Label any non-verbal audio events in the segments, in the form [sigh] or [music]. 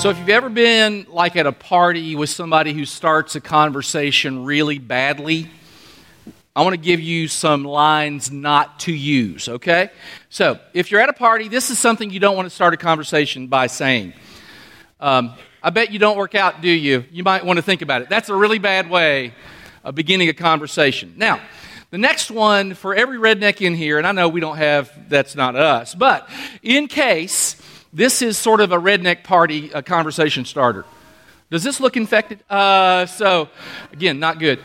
So, if you've ever been like at a party with somebody who starts a conversation really badly, I want to give you some lines not to use, okay? So, if you're at a party, this is something you don't want to start a conversation by saying. Um, I bet you don't work out, do you? You might want to think about it. That's a really bad way of beginning a conversation. Now, the next one for every redneck in here, and I know we don't have, that's not us, but in case this is sort of a redneck party a conversation starter. Does this look infected? Uh, so, again, not good.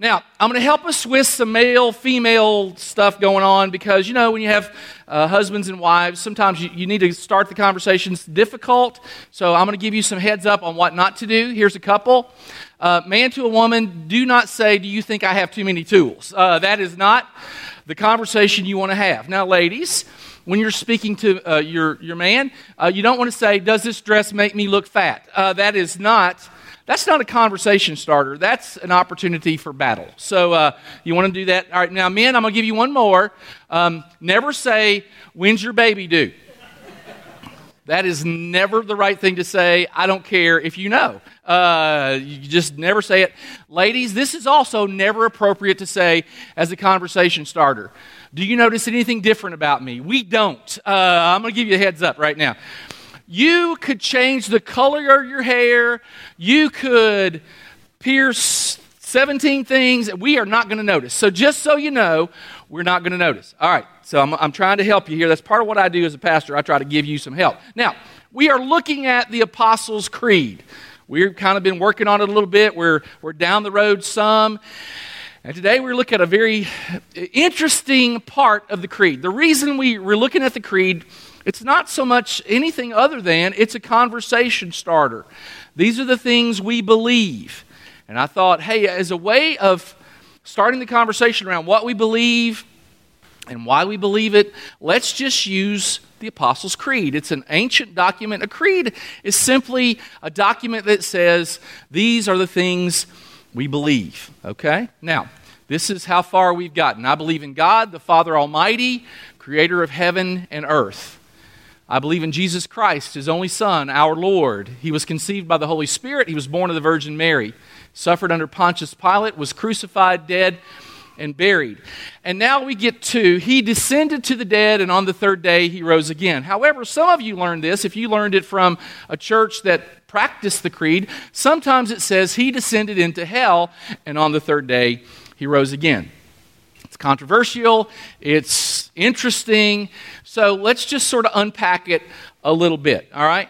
Now, I'm going to help us with some male female stuff going on because, you know, when you have uh, husbands and wives, sometimes you, you, need to start the conversations difficult. So, I'm going to give you some heads up on what not to do. Here's a couple. Uh, man to a woman, do not say, Do you think I have too many tools? Uh, that is not the conversation you want to have. Now, ladies, when you're speaking to uh, your, your man, uh, you don't want to say, Does this dress make me look fat? Uh, that is not. That's not a conversation starter. That's an opportunity for battle. So uh, you want to do that. All right, now, men, I'm going to give you one more. Um, never say, When's your baby due? That is never the right thing to say. I don't care if you know. Uh, you just never say it. Ladies, this is also never appropriate to say as a conversation starter. Do you notice anything different about me? We don't. Uh, I'm going to give you a heads up right now. You could change the color of your hair. You could pierce 17 things. We are not going to notice. So, just so you know, we're not going to notice. All right. So, I'm, I'm trying to help you here. That's part of what I do as a pastor. I try to give you some help. Now, we are looking at the Apostles' Creed. We've kind of been working on it a little bit. We're, we're down the road some. And today we're looking at a very interesting part of the creed. The reason we, we're looking at the creed, it's not so much anything other than it's a conversation starter. These are the things we believe. And I thought, hey, as a way of starting the conversation around what we believe and why we believe it, let's just use the Apostles' Creed. It's an ancient document. A creed is simply a document that says these are the things we believe. Okay? Now, this is how far we've gotten. I believe in God, the Father Almighty, creator of heaven and earth. I believe in Jesus Christ, his only Son, our Lord. He was conceived by the Holy Spirit. He was born of the Virgin Mary, suffered under Pontius Pilate, was crucified, dead, and buried. And now we get to he descended to the dead, and on the third day he rose again. However, some of you learned this if you learned it from a church that practiced the creed. Sometimes it says he descended into hell, and on the third day he rose again. It's controversial, it's interesting. So let's just sort of unpack it a little bit, all right?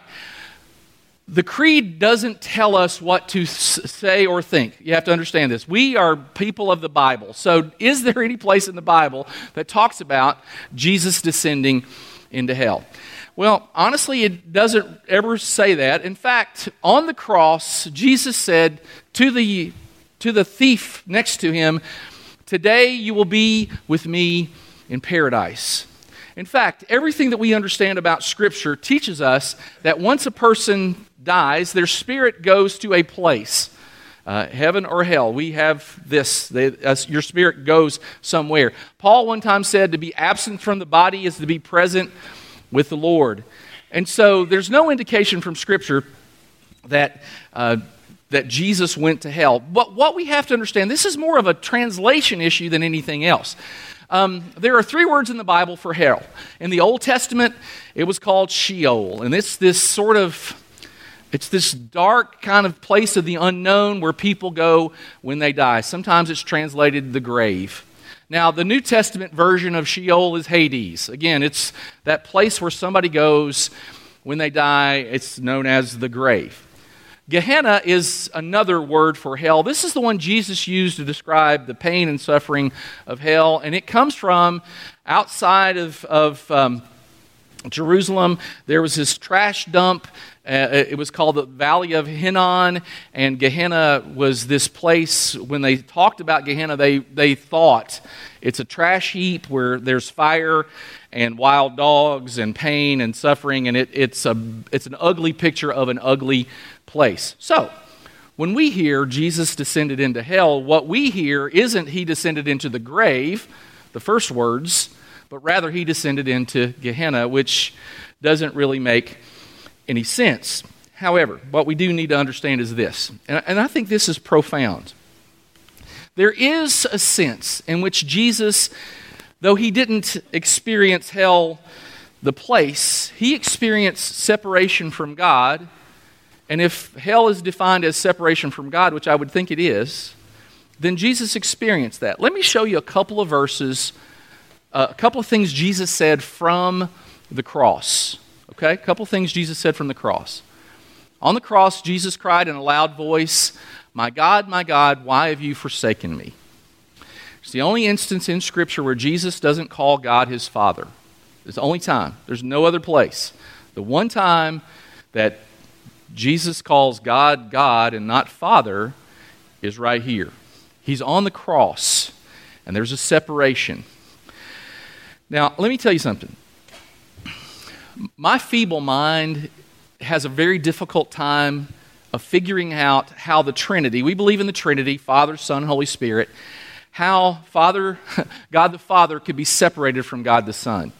the creed doesn't tell us what to say or think. You have to understand this. We are people of the Bible. So, is there any place in the Bible that talks about Jesus descending into hell? Well, honestly, it doesn't ever say that. In fact, on the cross, Jesus said to the, to the thief next to him, Today you will be with me in paradise. In fact, everything that we understand about Scripture teaches us that once a person dies, their spirit goes to a place. Uh, heaven or hell. We have this. They, uh, your spirit goes somewhere. Paul one time said to be absent from the body is to be present with the Lord. And so there's no indication from Scripture that, uh, that Jesus went to hell. But what we have to understand, this is more of a translation issue than anything else. Um, there are three words in the Bible for hell. In the Old Testament, it was called Sheol. And it's this sort of it's this dark kind of place of the unknown where people go when they die. Sometimes it's translated the grave. Now, the New Testament version of Sheol is Hades. Again, it's that place where somebody goes when they die. It's known as the grave. Gehenna is another word for hell. This is the one Jesus used to describe the pain and suffering of hell, and it comes from outside of, of um, Jerusalem. There was this trash dump uh, it was called the Valley of Hinnom, and Gehenna was this place. When they talked about Gehenna, they, they thought it's a trash heap where there's fire and wild dogs and pain and suffering, and it, it's, a, it's an ugly picture of an ugly place. So, when we hear Jesus descended into hell, what we hear isn't he descended into the grave, the first words, but rather he descended into Gehenna, which doesn't really make any sense. However, what we do need to understand is this, and, and I think this is profound. There is a sense in which Jesus, though he didn't experience hell, the place, he experienced separation from God. And if hell is defined as separation from God, which I would think it is, then Jesus experienced that. Let me show you a couple of verses, uh, a couple of things Jesus said from the cross. Okay? A couple of things Jesus said from the cross. On the cross, Jesus cried in a loud voice, My God, my God, why have you forsaken me? It's the only instance in Scripture where Jesus doesn't call God his Father. It's the only time. There's no other place. The one time that Jesus calls God God and not Father is right here. He's on the cross, and there's a separation. Now, let me tell you something. My feeble mind has a very difficult time of figuring out how the Trinity, we believe in the Trinity, Father, Son, Holy Spirit, how Father, [laughs] God the Father could be separated from God the Son.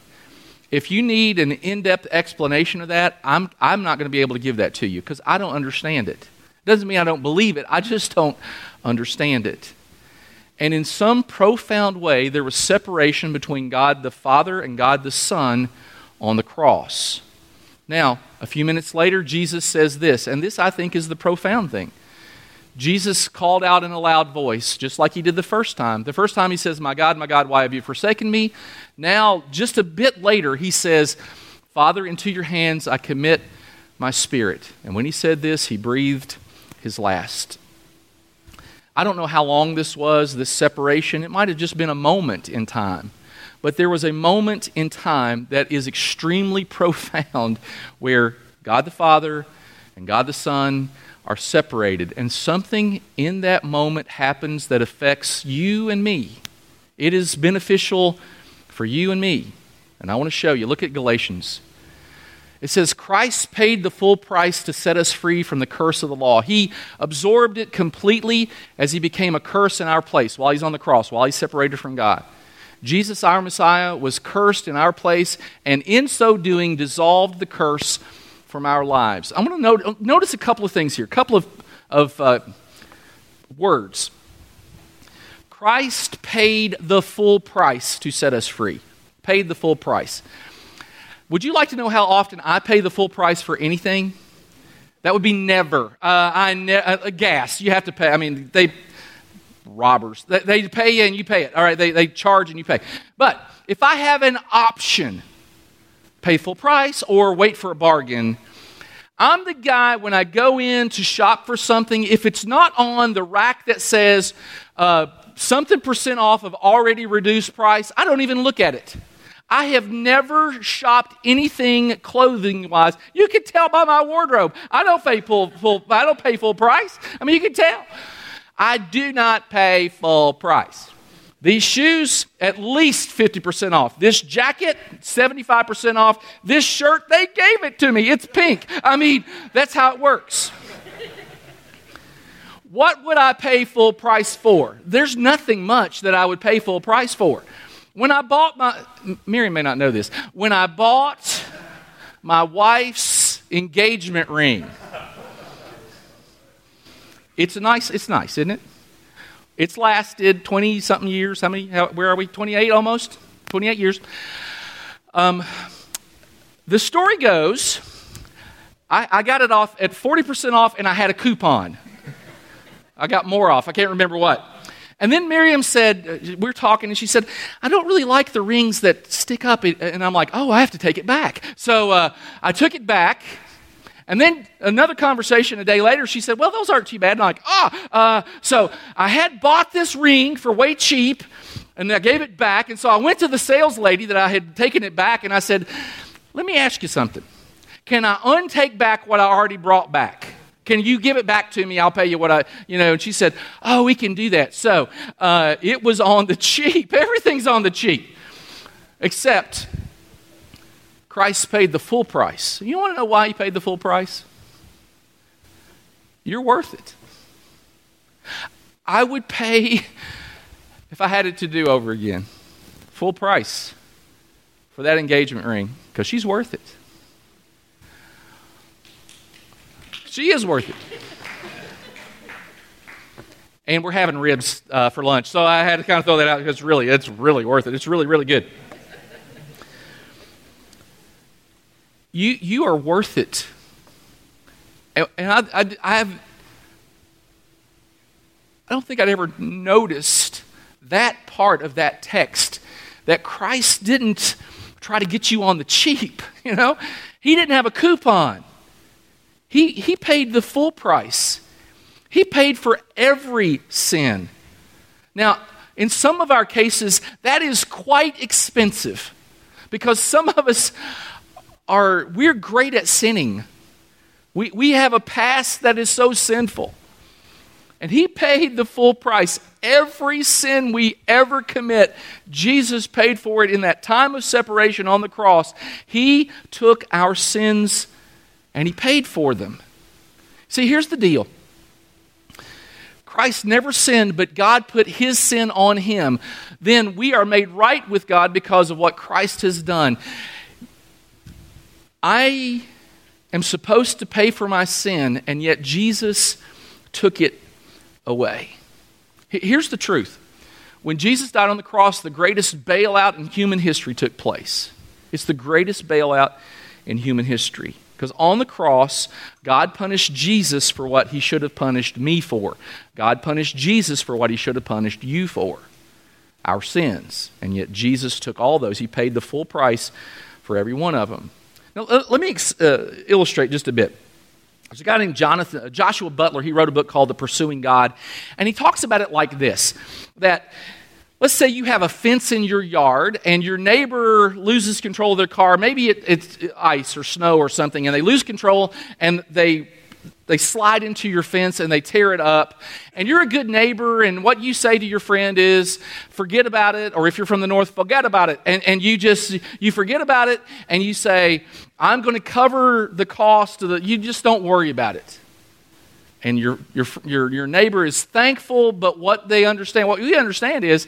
If you need an in depth explanation of that, I'm, I'm not going to be able to give that to you because I don't understand it. Doesn't mean I don't believe it, I just don't understand it. And in some profound way, there was separation between God the Father and God the Son on the cross. Now, a few minutes later, Jesus says this, and this I think is the profound thing. Jesus called out in a loud voice, just like he did the first time. The first time he says, My God, my God, why have you forsaken me? Now, just a bit later, he says, Father, into your hands I commit my spirit. And when he said this, he breathed his last. I don't know how long this was, this separation. It might have just been a moment in time. But there was a moment in time that is extremely [laughs] profound where God the Father and God the Son are separated. And something in that moment happens that affects you and me. It is beneficial for you and me. And I want to show you. Look at Galatians. It says, Christ paid the full price to set us free from the curse of the law. He absorbed it completely as he became a curse in our place while he's on the cross, while he's separated from God. Jesus, our Messiah, was cursed in our place, and in so doing, dissolved the curse from our lives. I want to note, notice a couple of things here, a couple of, of uh, words. Christ paid the full price to set us free. Paid the full price. Would you like to know how often I pay the full price for anything? That would be never. Uh, I ne- uh, gas. You have to pay. I mean, they robbers. They, they pay you and you pay it. All right, they, they charge and you pay. But if I have an option, pay full price or wait for a bargain, I'm the guy when I go in to shop for something, if it's not on the rack that says uh, something percent off of already reduced price, I don't even look at it. I have never shopped anything clothing wise. You can tell by my wardrobe. I don't pay full, full I don't pay full price. I mean, you can tell. I do not pay full price. These shoes, at least 50% off. This jacket, 75% off. This shirt, they gave it to me. It's pink. I mean, that's how it works. what would I pay full price for? There's nothing much that I would pay full price for. When I bought my, Miriam may not know this, when I bought my wife's engagement ring, it's nice. It's nice, isn't it? It's lasted 20 something years. How many? How, where are we? 28 almost? 28 years. Um, the story goes I, I got it off at 40% off and I had a coupon. I got more off. I can't remember what. And then Miriam said, uh, we are talking, and she said, I don't really like the rings that stick up. And I'm like, oh, I have to take it back. So uh, I took it back, and then another conversation a day later, she said, Well, those aren't too bad. And I'm like, Ah, oh. uh, so I had bought this ring for way cheap, and I gave it back. And so I went to the sales lady that I had taken it back, and I said, Let me ask you something. Can I untake back what I already brought back? Can you give it back to me? I'll pay you what I, you know. And she said, Oh, we can do that. So uh, it was on the [laughs] cheap. Everything's on the cheap, except Christ paid the full price. You want to know why he paid the full price? You're worth it. I would pay, [laughs] if I had it to do over again, full price for that engagement ring because she's worth it. she is worth it. And we're having ribs uh, for lunch, so I had to kind of throw that out because really, it's really worth it. It's really, really good. You, you are worth it. And, and I, I, I have, I don't think I'd ever noticed that part of that text that Christ didn't try to get you on the cheap, [laughs] you know? He didn't have a coupon. He, he paid the full price. He paid for every sin. Now, in some of our cases, that is quite expensive because some of us are, we're great at sinning. We, we have a past that is so sinful. And he paid the full price. Every sin we ever commit, Jesus paid for it in that time of separation on the cross. He took our sins and he paid for them. See, here's the deal Christ never sinned, but God put his sin on him. Then we are made right with God because of what Christ has done. I am supposed to pay for my sin, and yet Jesus took it away. Here's the truth when Jesus died on the cross, the greatest bailout in human history took place. It's the greatest bailout in human history. Because on the cross, God punished Jesus for what he should have punished me for. God punished Jesus for what he should have punished you for our sins. And yet Jesus took all those. He paid the full price for every one of them. Now, let me uh, illustrate just a bit. There's a guy named Jonathan, uh, Joshua Butler. He wrote a book called The Pursuing God. And he talks about it like this that let's say you have a fence in your yard and your neighbor loses control of their car. Maybe it, it's ice or snow or something, and they lose control and they they slide into your fence and they tear it up. And you're a good neighbor, and what you say to your friend is, forget about it, or if you're from the north, forget about it. And, and you just, you forget about it, and you say, I'm going to cover the cost of the, you just don't worry about it. And your, your, your, your neighbor is thankful, but what they understand, what we understand is,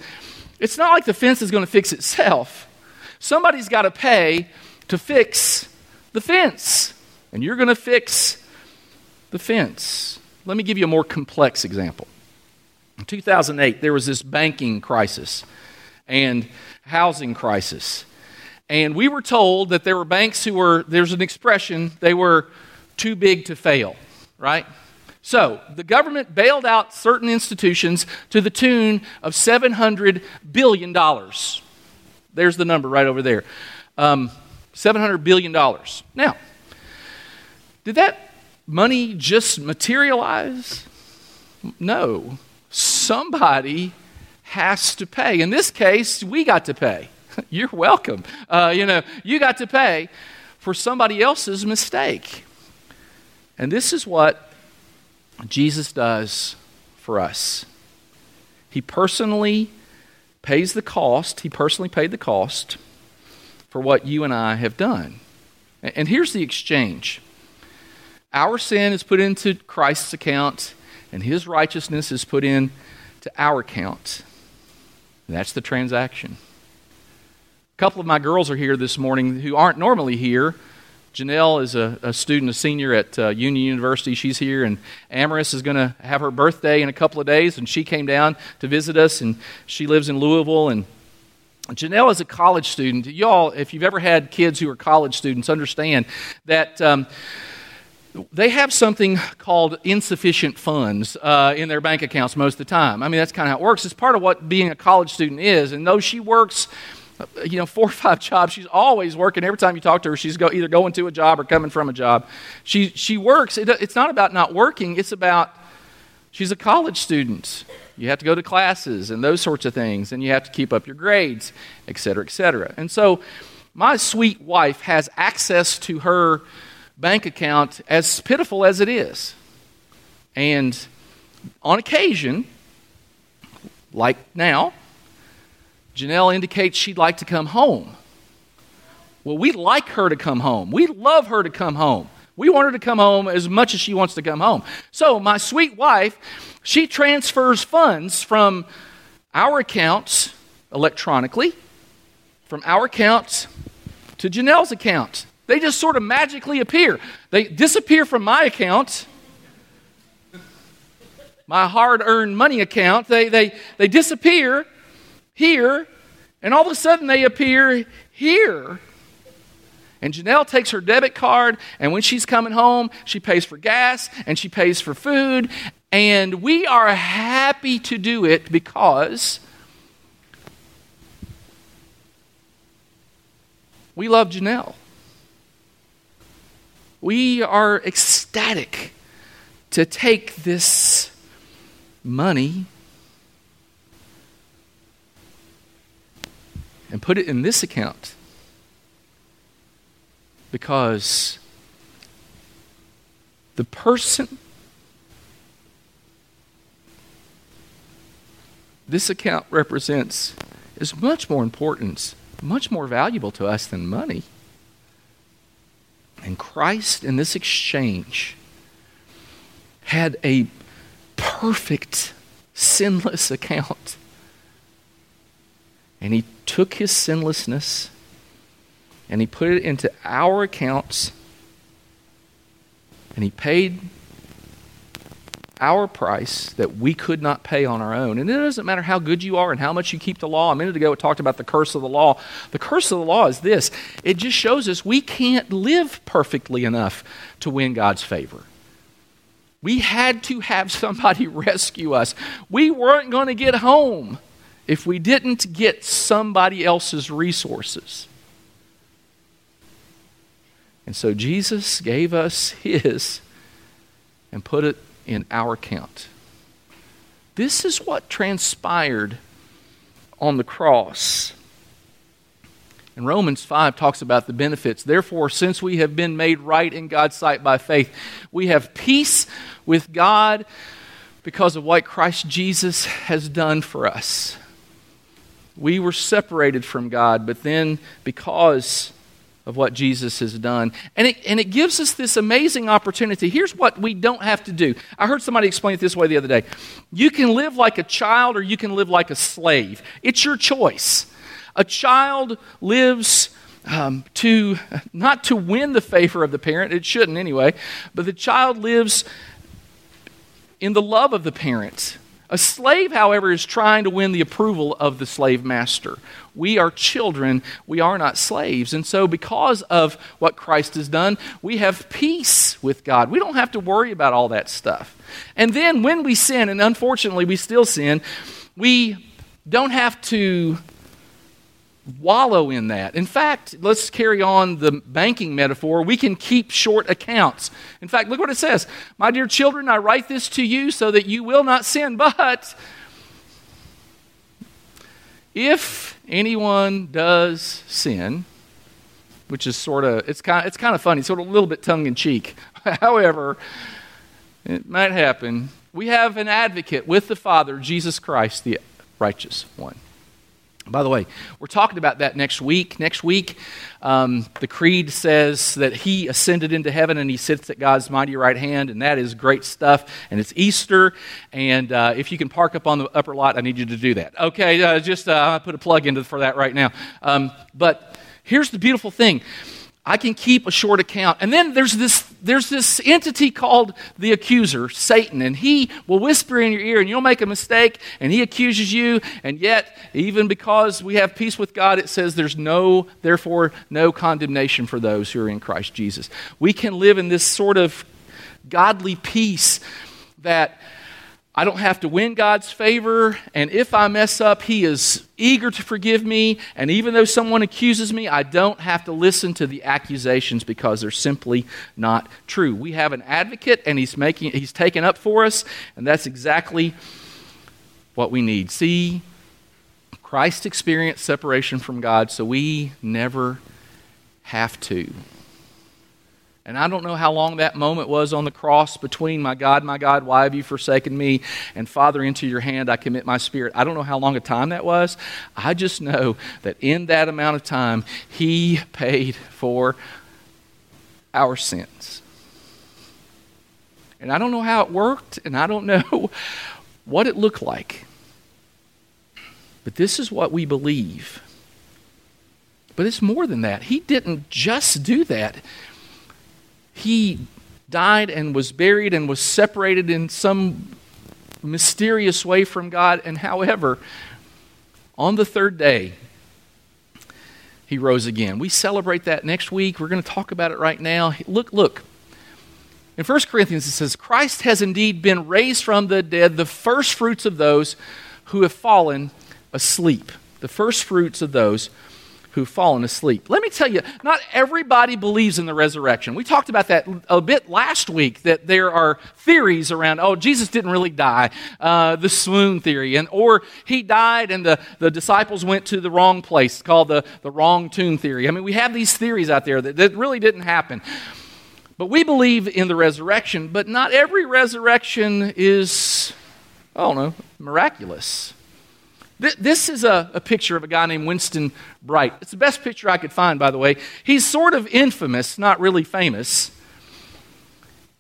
it's not like the fence is going to fix itself. Somebody's got to pay to fix the fence. And you're going to fix the fence. Let me give you a more complex example. In 2008, there was this banking crisis and housing crisis. And we were told that there were banks who were, there's an expression, they were too big to fail, right? So, the government bailed out certain institutions to the tune of $700 billion. There's the number right over there. Um, $700 billion. Now, did that money just materialize? No. Somebody has to pay. In this case, we got to pay. [laughs] You're welcome. Uh, you know, you got to pay for somebody else's mistake. And this is what Jesus does for us. He personally pays the cost, he personally paid the cost for what you and I have done. And here's the exchange our sin is put into Christ's account, and his righteousness is put in to our account. That's the transaction. A couple of my girls are here this morning who aren't normally here. Janelle is a, a student, a senior at uh, Union University. She's here, and Amaris is going to have her birthday in a couple of days, and she came down to visit us, and she lives in Louisville. And Janelle is a college student. Y'all, if you've ever had kids who are college students, understand that. Um, they have something called insufficient funds uh, in their bank accounts most of the time. I mean, that's kind of how it works. It's part of what being a college student is. And though she works, uh, you know, [laughs] four or five jobs, she's always working. Every time you talk to her, she's go, either going to a job or coming from a job. She, she works. It, it's not about not working, it's about she's a college student. You have to go to classes and those sorts of things, and you have to keep up your grades, et cetera, et cetera. And so, my sweet wife has access to her bank account, as pitiful as it is. And on occasion, like now, Janelle indicates she'd like to come home. Well, we like her to come home. We love her to come home. We want her to come home as much as she wants to come home. So, my sweet wife, she transfers funds from our accounts electronically, from our accounts to Janelle's account. They just sort of magically appear. They disappear from my account my hard earned money account. They, they, they disappear here, and all of a sudden they appear here. And Janelle takes her debit card, and when she's coming home, she pays for gas and she pays for food. And we are happy to do it because we love Janelle. We are ecstatic to take this money and put it in this account because the person this account represents is much more important, much more valuable to us than money. And Christ, in this exchange, had a perfect, sinless account. And he took his sinlessness and he put it into our accounts and he paid our price that we could not pay on our own. And it doesn't matter how good you are and how much you keep the law. A minute ago, we talked about the curse of the law. The curse of the law is this it just shows us we can't live perfectly enough to win God's favor. We had to have somebody [laughs] rescue us. We weren't going to get home if we didn't get somebody else's resources. And so Jesus gave us [laughs] his and put it in our account. This is what transpired on the cross. And Romans 5 talks about the benefits. Therefore, since we have been made right in God's sight by faith, we have peace with God because of what Christ Jesus has done for us. We were separated from God, but then because of what Jesus has done. And it, and it gives us this amazing opportunity. Here's what we don't have to do. I heard somebody explain it this way the other day you can live like a child or you can live like a slave, it's your choice. A child lives. Um, to not to win the favor of the parent, it shouldn't anyway, but the child lives in the love of the parent. A slave, however, is trying to win the approval of the slave master. We are children, we are not slaves. And so, because of what Christ has done, we have peace with God. We don't have to worry about all that stuff. And then, when we sin, and unfortunately we still sin, we don't have to wallow in that. In fact, let's carry on the banking metaphor. We can keep short accounts. In fact, look what it says My dear children, I write this to you so that you will not sin. [laughs] But if anyone does sin, which is sort of it's kind of, it's kind of funny, sort of a little bit tongue in cheek. [laughs] However, it might happen. We have an advocate with the Father, Jesus Christ, the righteous one. By the way, we're talking about that next week. Next week, um, the Creed says that he ascended into heaven and he sits at God's mighty right hand, and that is great stuff. And it's Easter, and uh, if you can park up on the upper lot, I need you to do that. Okay, uh, just uh, put a plug into for that right now. Um, but here's the beautiful thing I can keep a short account. And then there's this, there's this entity called the accuser, Satan, and he will whisper in your ear and you'll make a mistake and he accuses you. And yet, even because we have peace with God, it says there's no, therefore, no condemnation for those who are in Christ Jesus. We can live in this sort of godly peace that I don't have to win God's favor, and if I mess up, He is eager to forgive me. And even though someone accuses me, I don't have to listen to the accusations because they're simply not true. We have an advocate, and He's making He's taken up for us, and that's exactly what we need. See, Christ experienced separation from God, so we never have to. And I don't know how long that moment was on the cross between my God, my God, why have you forsaken me? And Father, into your hand I commit my spirit. I don't know how long a time that was. I just know that in that amount of time, He paid for our sins. And I don't know how it worked, and I don't [laughs] know what it looked like. But this is what we believe. But it's more than that. He didn't just do that he died and was buried and was separated in some mysterious way from God. And however, on the third day, he rose again. We celebrate that next week. We're going to talk about it right now. Look, look. In 1 Corinthians, it says, Christ has indeed been raised from the dead, the first fruits of those who have fallen asleep. The first fruits of those who've fallen asleep. Let me tell you, not everybody believes in the resurrection. We talked about that a bit last week, that there are theories around, oh, Jesus didn't really die, uh, the swoon theory, and or he died and the, the disciples went to the wrong place, called the, the wrong tomb theory. I mean, we have these theories out there that, that really didn't happen. But we believe in the resurrection, but not every resurrection is, I don't know, miraculous. This is a, a, picture of a guy named Winston Bright. It's the best picture I could find, by the way. He's sort of infamous, not really famous.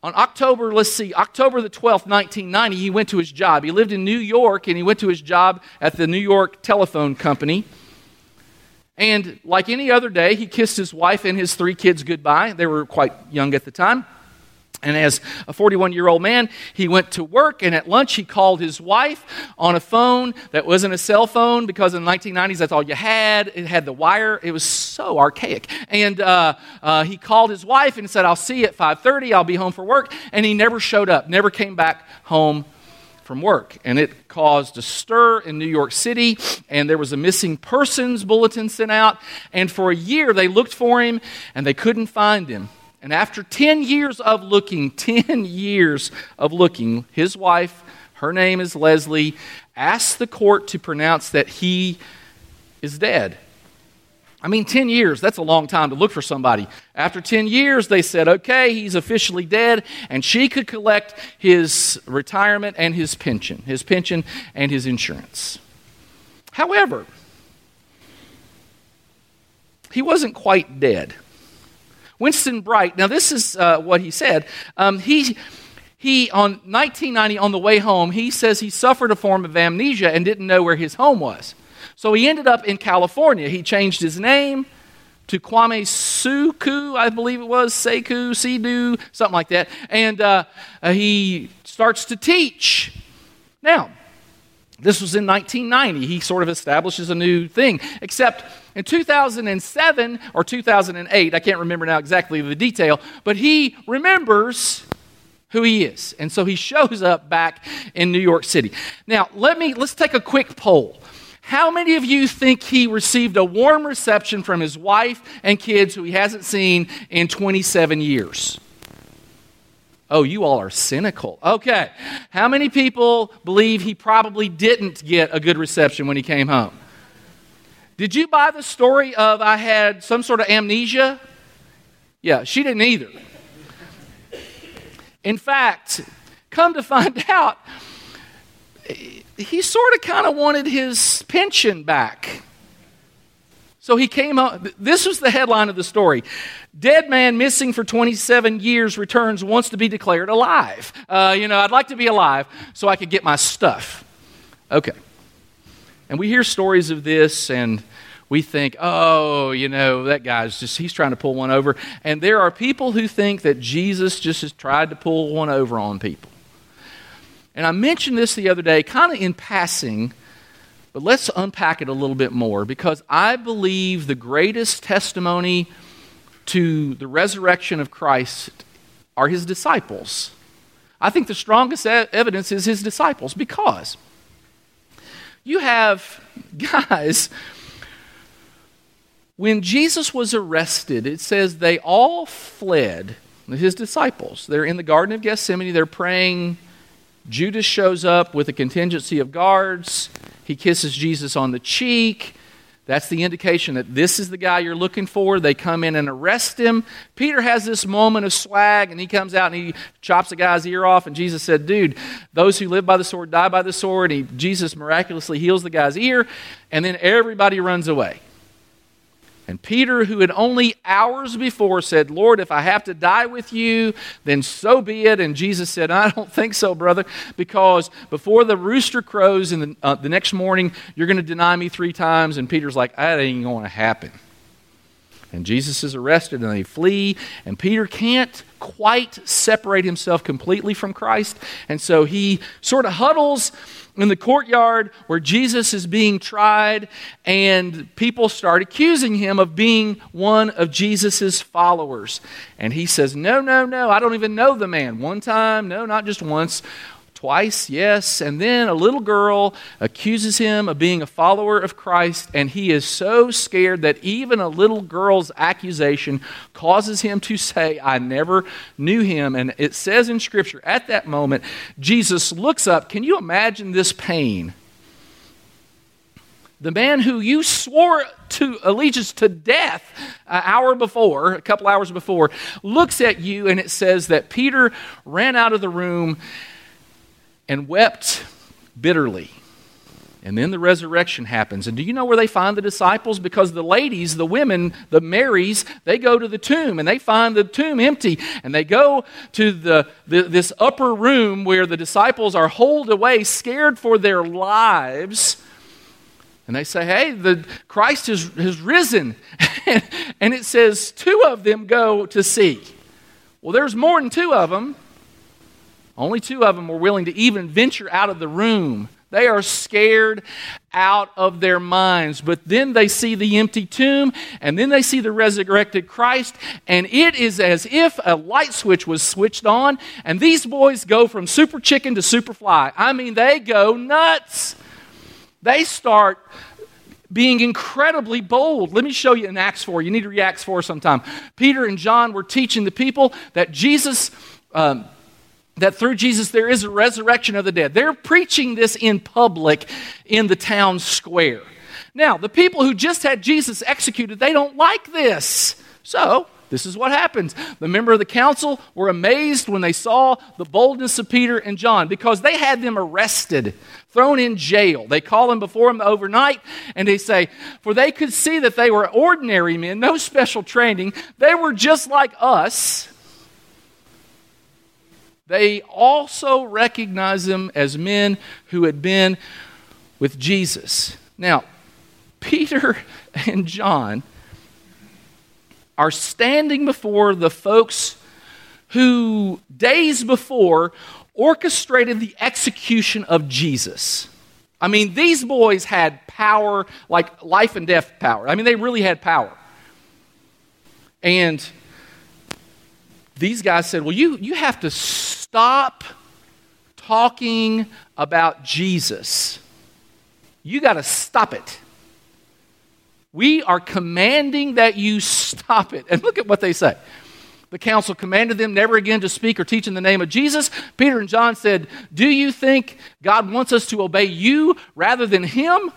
On October, let's see, October the 12th, 1990, he went to his job. He lived in New York and he went to his job at the New York Telephone Company. And like any other day, he kissed his wife and his three kids goodbye. They were quite young at the time. And as a 41 year old man, he went to work, and at lunch, he called his wife on a phone that wasn't a cell phone because in the 1990s, that's all you had. It had the wire. It was so archaic. And uh, uh, he called his wife and said, I'll see you at 5.30. I'll be home for work. And he never showed up, never came back home from work. And it caused a stir in New York City, and there was a missing persons bulletin sent out. And for a year, they looked for him, and they couldn't find him. And after 10 years of looking, [laughs] 10 years of looking, his wife, her name is Leslie, asked the court to pronounce that he is dead. I mean, 10 years, that's a long time to look for somebody. After 10 years, they said, okay, he's officially dead, and she could collect his retirement and his pension, his pension and his insurance. However, he wasn't quite dead. Winston Bright, now this is uh, what he said. Um, he, he, on 1990, on the way home, he says he suffered a form of amnesia and didn't know where his home was. So he ended up in California. He changed his name to Kwame Suku, I believe it was, Seku, Sidu, something like that. And uh, uh, he starts to teach. Now, this was in 1990. He sort of establishes a new thing. Except in 2007 or 2008, I can't remember now exactly the detail, but he remembers who he is. And so he shows up back in New York City. Now, let me let's take a quick poll. How many of you think he received a warm reception from his wife and kids who he hasn't seen in 27 years? Oh, you all are cynical. Okay. How many people believe he probably didn't get a good reception when he came home? Did you buy the story of I had some sort of amnesia? Yeah, she didn't either. In fact, come to find [laughs] out, he sort of kind of wanted his pension back. So he came up. This was the headline of the story. Dead man missing for 27 years returns, wants to be declared alive. Uh, you know, I'd like to be alive so I could get my stuff. Okay. And we hear stories of this and we think, oh, you know, that guy's just, he's trying to pull one over. And there are people who think that Jesus just has tried to pull one over on people. And I mentioned this the other day, kind of in passing but let's unpack it a little bit more because I believe the greatest testimony to the resurrection of Christ are his disciples. I think the strongest evidence is his disciples because you have [laughs] guys. When Jesus was arrested, it says they all fled, his disciples. They're in the Garden of Gethsemane, they're praying. Judas shows up with a contingency of guards. He kisses Jesus on the cheek. That's the indication that this is the guy you're looking for. They come in and arrest him. Peter has this moment of swag, and he comes out and he chops the guy's ear off. And Jesus said, Dude, those who live by the sword die by the sword. And he, Jesus miraculously heals the guy's ear, and then everybody runs away. And Peter, who had only hours before said, Lord, if I have to die with you, then so be it. And Jesus said, I don't think so, brother, because before the rooster crows in the, uh, the next morning, you're going to deny me three times. And Peter's like, that ain't going to happen. And Jesus is arrested and they flee. And Peter can't quite separate himself completely from Christ. And so he sort of huddles in the courtyard where Jesus is being tried, and people start accusing him of being one of Jesus' followers. And he says, No, no, no, I don't even know the man. One time, no, not just once. Twice, yes. And then a little girl accuses him of being a follower of Christ, and he is so scared that even a little girl's accusation causes him to say, I never knew him. And it says in Scripture, at that moment, Jesus looks up. Can you imagine this pain? The man who you swore to allegiance to death an hour before, a couple hours before, looks at you, and it says that Peter ran out of the room and wept bitterly. And then the resurrection happens. And do you know where they find the disciples? Because the ladies, the women, the Marys, they go to the tomb and they find the tomb empty. And they go to the, the, this upper room where the disciples are holed away, scared for their lives. And they say, Hey, the Christ has, has risen. [laughs] and it says, Two of them go to see. Well, there's more than two of them. Only two of them were willing to even venture out of the room. They are scared out of their minds. But then they see the empty tomb, and then they see the resurrected Christ, and it is as if a light switch was switched on, and these boys go from super chicken to super fly. I mean, they go nuts. They start being incredibly bold. Let me show you in Acts 4. You need to read Acts 4 sometime. Peter and John were teaching the people that Jesus. Um, that through Jesus there is a resurrection of the dead. They're preaching this in public in the town square. Now, the people who just had Jesus executed, they don't like this. So, this is what happens. The member of the council were amazed when they saw the boldness of Peter and John because they had them arrested, thrown in jail. They call them before them overnight and they say, For they could see that they were ordinary men, no special training. They were just like us they also recognize them as men who had been with Jesus. Now, Peter [laughs] and John are standing before the folks who days before orchestrated the execution of Jesus. I mean, these boys had power, like life and death power. I mean, they really had power. And these guys said, Well, you, you have to stop talking about Jesus. You got to stop it. We are commanding that you stop it. And look at what they say. The council commanded them never again to speak or teach in the name of Jesus. Peter and John said, Do you think God wants us to obey you rather than him?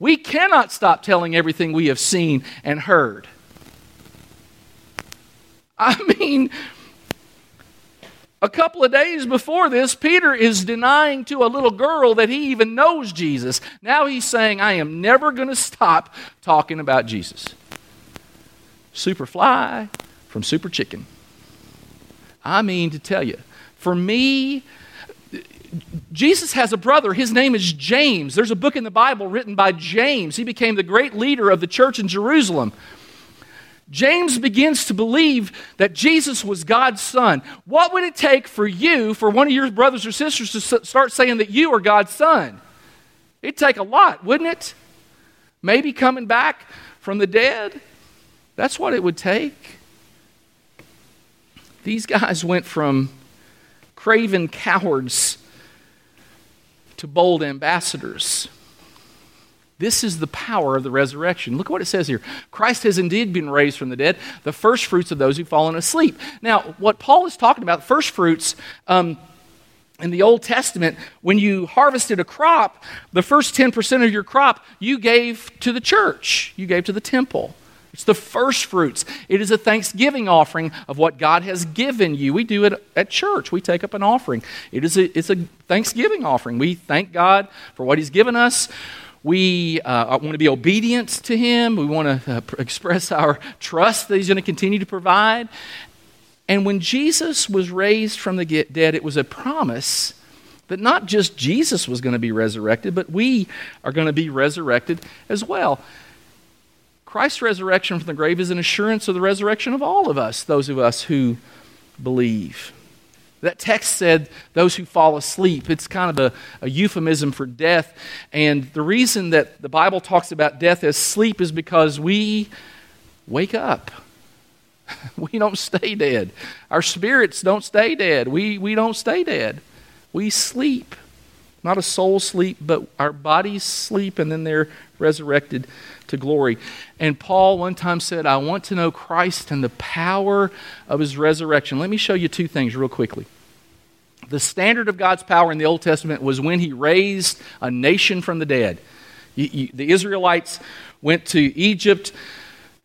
We cannot stop telling everything we have seen and heard. I [laughs] mean, a couple of days before this, Peter is denying to a little girl that he even knows Jesus. Now he's saying, I am never going to stop talking about Jesus. Super fly from super chicken. I mean to tell you, for me, Jesus has a brother. His name is James. There's a book in the Bible written by James. He became the great leader of the church in Jerusalem. James begins to believe that Jesus was God's son. What would it take for you, for one of your brothers or sisters, to start saying that you are God's son? It'd take a lot, wouldn't it? Maybe coming back from the dead. That's what it would take. These guys went from craven cowards to bold ambassadors. This is the power of the resurrection. Look at what it says here. Christ has indeed been raised from the dead, the first fruits of those who've fallen asleep. Now, what Paul is talking about, first fruits, um, in the Old Testament, when you harvested a crop, the first 10% of your crop you gave to the church, you gave to the temple. It's the first fruits. It is a thanksgiving offering of what God has given you. We do it at church. We take up an offering. It is a, it's a thanksgiving offering. We thank God for what He's given us. We uh, want to be obedient to Him. We want to uh, express our trust that He's going to continue to provide. And when Jesus was raised from the dead, it was a promise that not just Jesus was going to be resurrected, but we are going to be resurrected as well. Christ's resurrection from the grave is an assurance of the resurrection of all of us, those of us who believe. That text said those who fall asleep. It's kind of a, a, euphemism for death. And the reason that the Bible talks about death as sleep is because we wake up. [laughs] we don't stay dead. Our spirits don't stay dead. We, we don't stay dead. We sleep. Not a soul sleep, but our bodies sleep and then they're resurrected to glory. And Paul one time said, I want to know Christ and the power of his resurrection. Let me show you two things real quickly. The standard of God's power in the Old Testament was when he raised a nation from the dead. You, you, the Israelites went to Egypt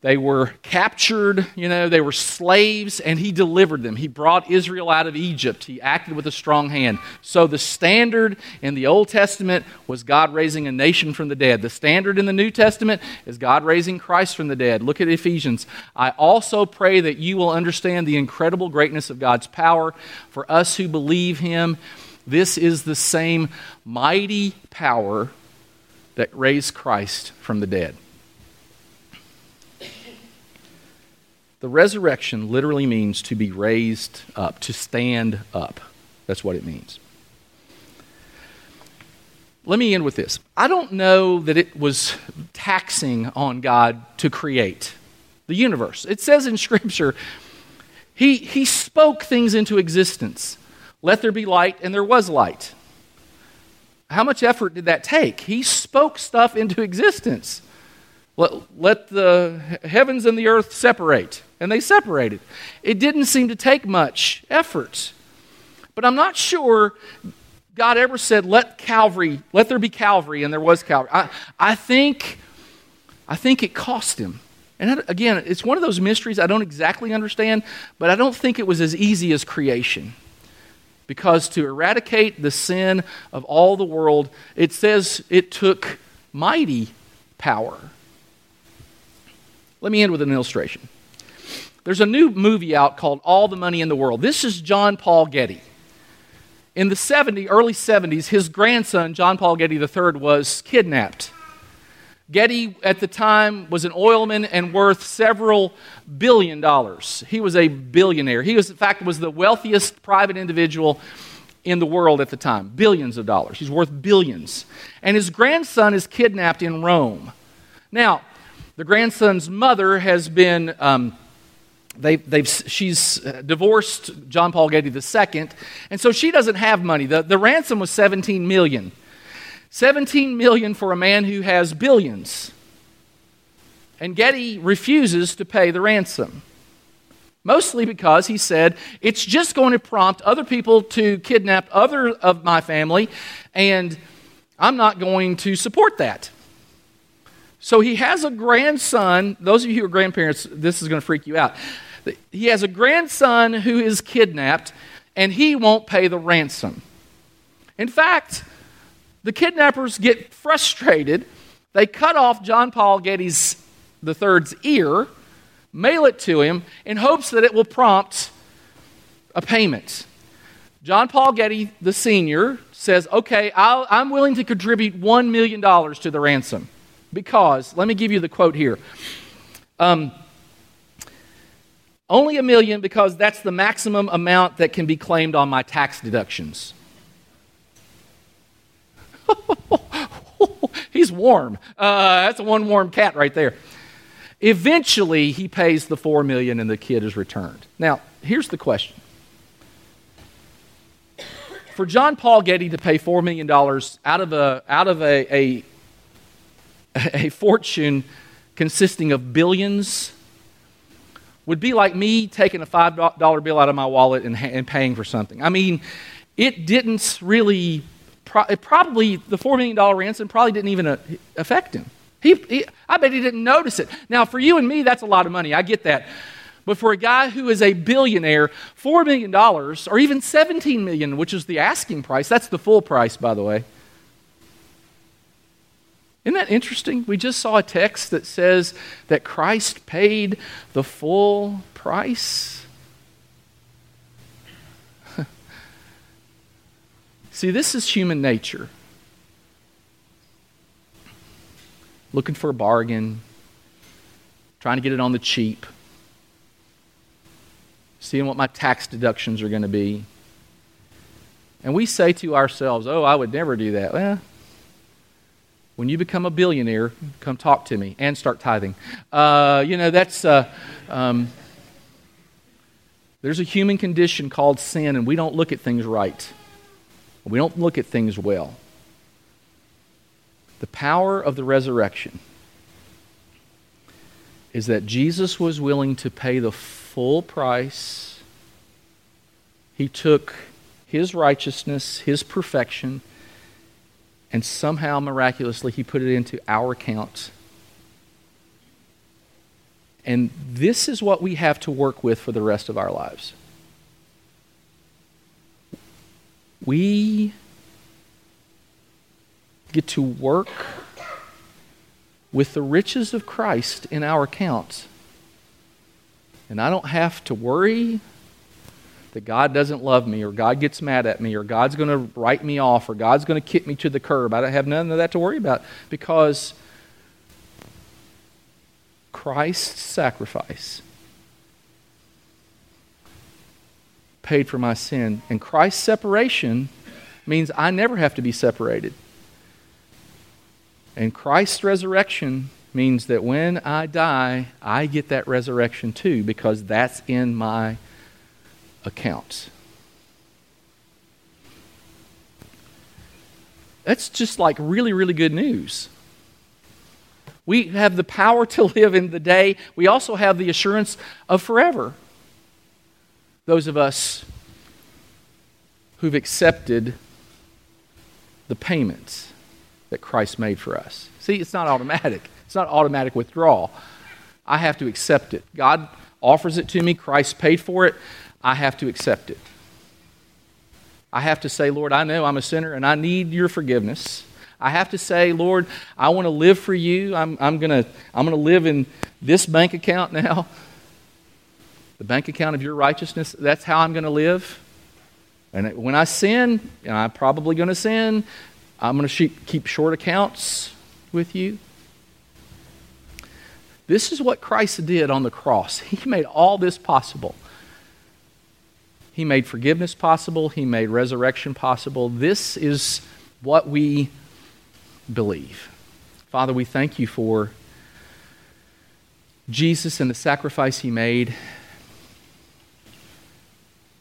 they were captured, you know, they were slaves, and he delivered them. He brought Israel out of Egypt. He acted with a strong hand. So the standard in the Old Testament was God raising a nation from the dead. The standard in the New Testament is God raising Christ from the dead. Look at Ephesians. I also pray that you will understand the incredible greatness of God's power for us who believe him. This is the same mighty power that raised Christ from the dead. The resurrection literally means to be raised up, to stand up. That's what it means. Let me end with this. I don't know that it was taxing on God to create the universe. It says in [laughs] Scripture, He, he spoke things into existence. Let there be light, and there was light. How much effort did that take? He spoke stuff into existence. Let, let the heavens and the earth separate and they separated. It didn't seem to take much effort. But I'm not sure God ever said, let Calvary, let there be Calvary, and there was Calvary. I, I think I think it cost him. And again, it's one of those mysteries I don't exactly understand, but I don't think it was as easy as creation. Because to eradicate the sin of all the world, it says it took mighty power. Let me end with an illustration. There's a new movie out called All the Money in the World. This is John Paul Getty. In the 70s, early 70s, his grandson, John Paul Getty III, was kidnapped. Getty, at the time, was an oilman and worth several billion dollars. He was a billionaire. He was, in fact, was the wealthiest private individual in the world at the time. Billions of dollars. He's worth billions. And his grandson is kidnapped in Rome. Now, the grandson's mother has been um, they, they've, she's uh, divorced John Paul Getty II, and so she doesn't have money. The, the ransom was 17 million. 17 million for a man who has billions. And Getty refuses to pay the ransom. Mostly because he said it's just going to prompt other people to kidnap other of my family, and I'm not going to support that. So he has a grandson. Those of you who are grandparents, this is going to freak you out. He has a grandson who is kidnapped, and he won't pay the ransom. In fact, the kidnappers get frustrated. They cut off John Paul Getty's the third's ear, mail it to him in hopes that it will prompt a payment. John Paul Getty, the senior, says, Okay, i am willing to contribute $1 million to the ransom. Because, let me give you the quote here. Um, only a million because that's the maximum amount that can be claimed on my tax deductions. [laughs] He's warm. Uh, that's one warm cat right there. Eventually, he pays the four million and the kid is returned. Now, here's the question. For John Paul Getty to pay $4 million out of a, out of a, a, [laughs] a fortune consisting of billions would be like me taking a $5 bill out of my wallet and, and paying for something. I mean, it didn't really, it probably, the $4 million ransom probably didn't even uh, affect him. He, he, I bet he didn't notice it. Now, for you and me, that's a lot of money. I get that. But for a guy who is a billionaire, $4 million, or even 17 million, which is the asking price, that's the full price, by the way isn't that interesting? We just saw a text that says that Christ paid the full price. [laughs] See, this is human nature. Looking for a bargain, trying to get it on the cheap, seeing what my tax deductions are going to be. And we say to ourselves, oh, I would never do that. Well, when you become a billionaire, come talk to me and start tithing. Uh, you know, that's. Uh, um, there's a human condition called sin, and we don't look at things right. We don't look at things well. The power of the resurrection is that Jesus was willing to pay the full price. He took his righteousness, his perfection, and somehow miraculously he put it into our account. And this is what we have to work with for the rest of our lives. We get to work with the riches of Christ in our accounts. And I don't have to worry that God doesn't love me or God gets mad at me or God's going to write me off or God's going to kick me to the curb. I don't have none of that to worry about because Christ's sacrifice paid for my sin. And Christ's separation means I never have to be separated. And Christ's resurrection means that when I die, I get that resurrection too, because that's in my accounts. That's just like really, really good news. We have the power [laughs] to live in the day. We also have the assurance of forever. Those of us who've accepted the payments that Christ made for us. See, it's not automatic. It's not automatic withdrawal. I have to accept it. God offers it to me, Christ paid for it. I have to accept it. I have to say, Lord, I know I'm a sinner and I need your forgiveness. I have to say, Lord, I want to live for you. I'm, I'm going to I'm to live in this bank account now. The bank account of your righteousness. That's how I'm going to live. And when I sin, and I'm probably going to sin, I'm going to keep short accounts with you. This is what Christ did on the cross. He made all this possible. He made forgiveness possible, He made resurrection possible. This is what we believe. Father, we thank you for Jesus and the sacrifice He made.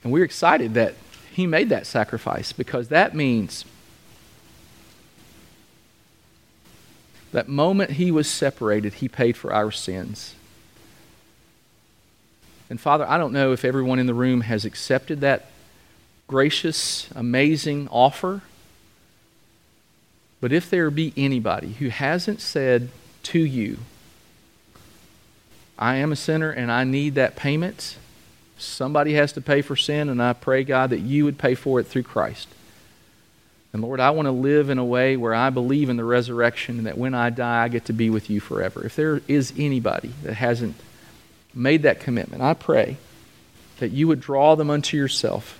And we're excited that He made that sacrifice because that means that moment He was separated, He paid for our sins. And Father, I don't know if everyone in the room has accepted that gracious, amazing offer. But if there be anybody who hasn't said to you, I am a sinner and I need that payment, somebody has to pay for sin, and I pray, God, that you would pay for it through Christ. And Lord, I want to live in a way where I believe in the resurrection and that when I die, I get to be with you forever. If there is anybody that hasn't made that commitment, I pray that you would draw them unto yourself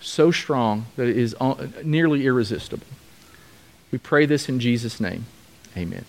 so strong that it is nearly irresistible. We pray this in Jesus' name. Amen.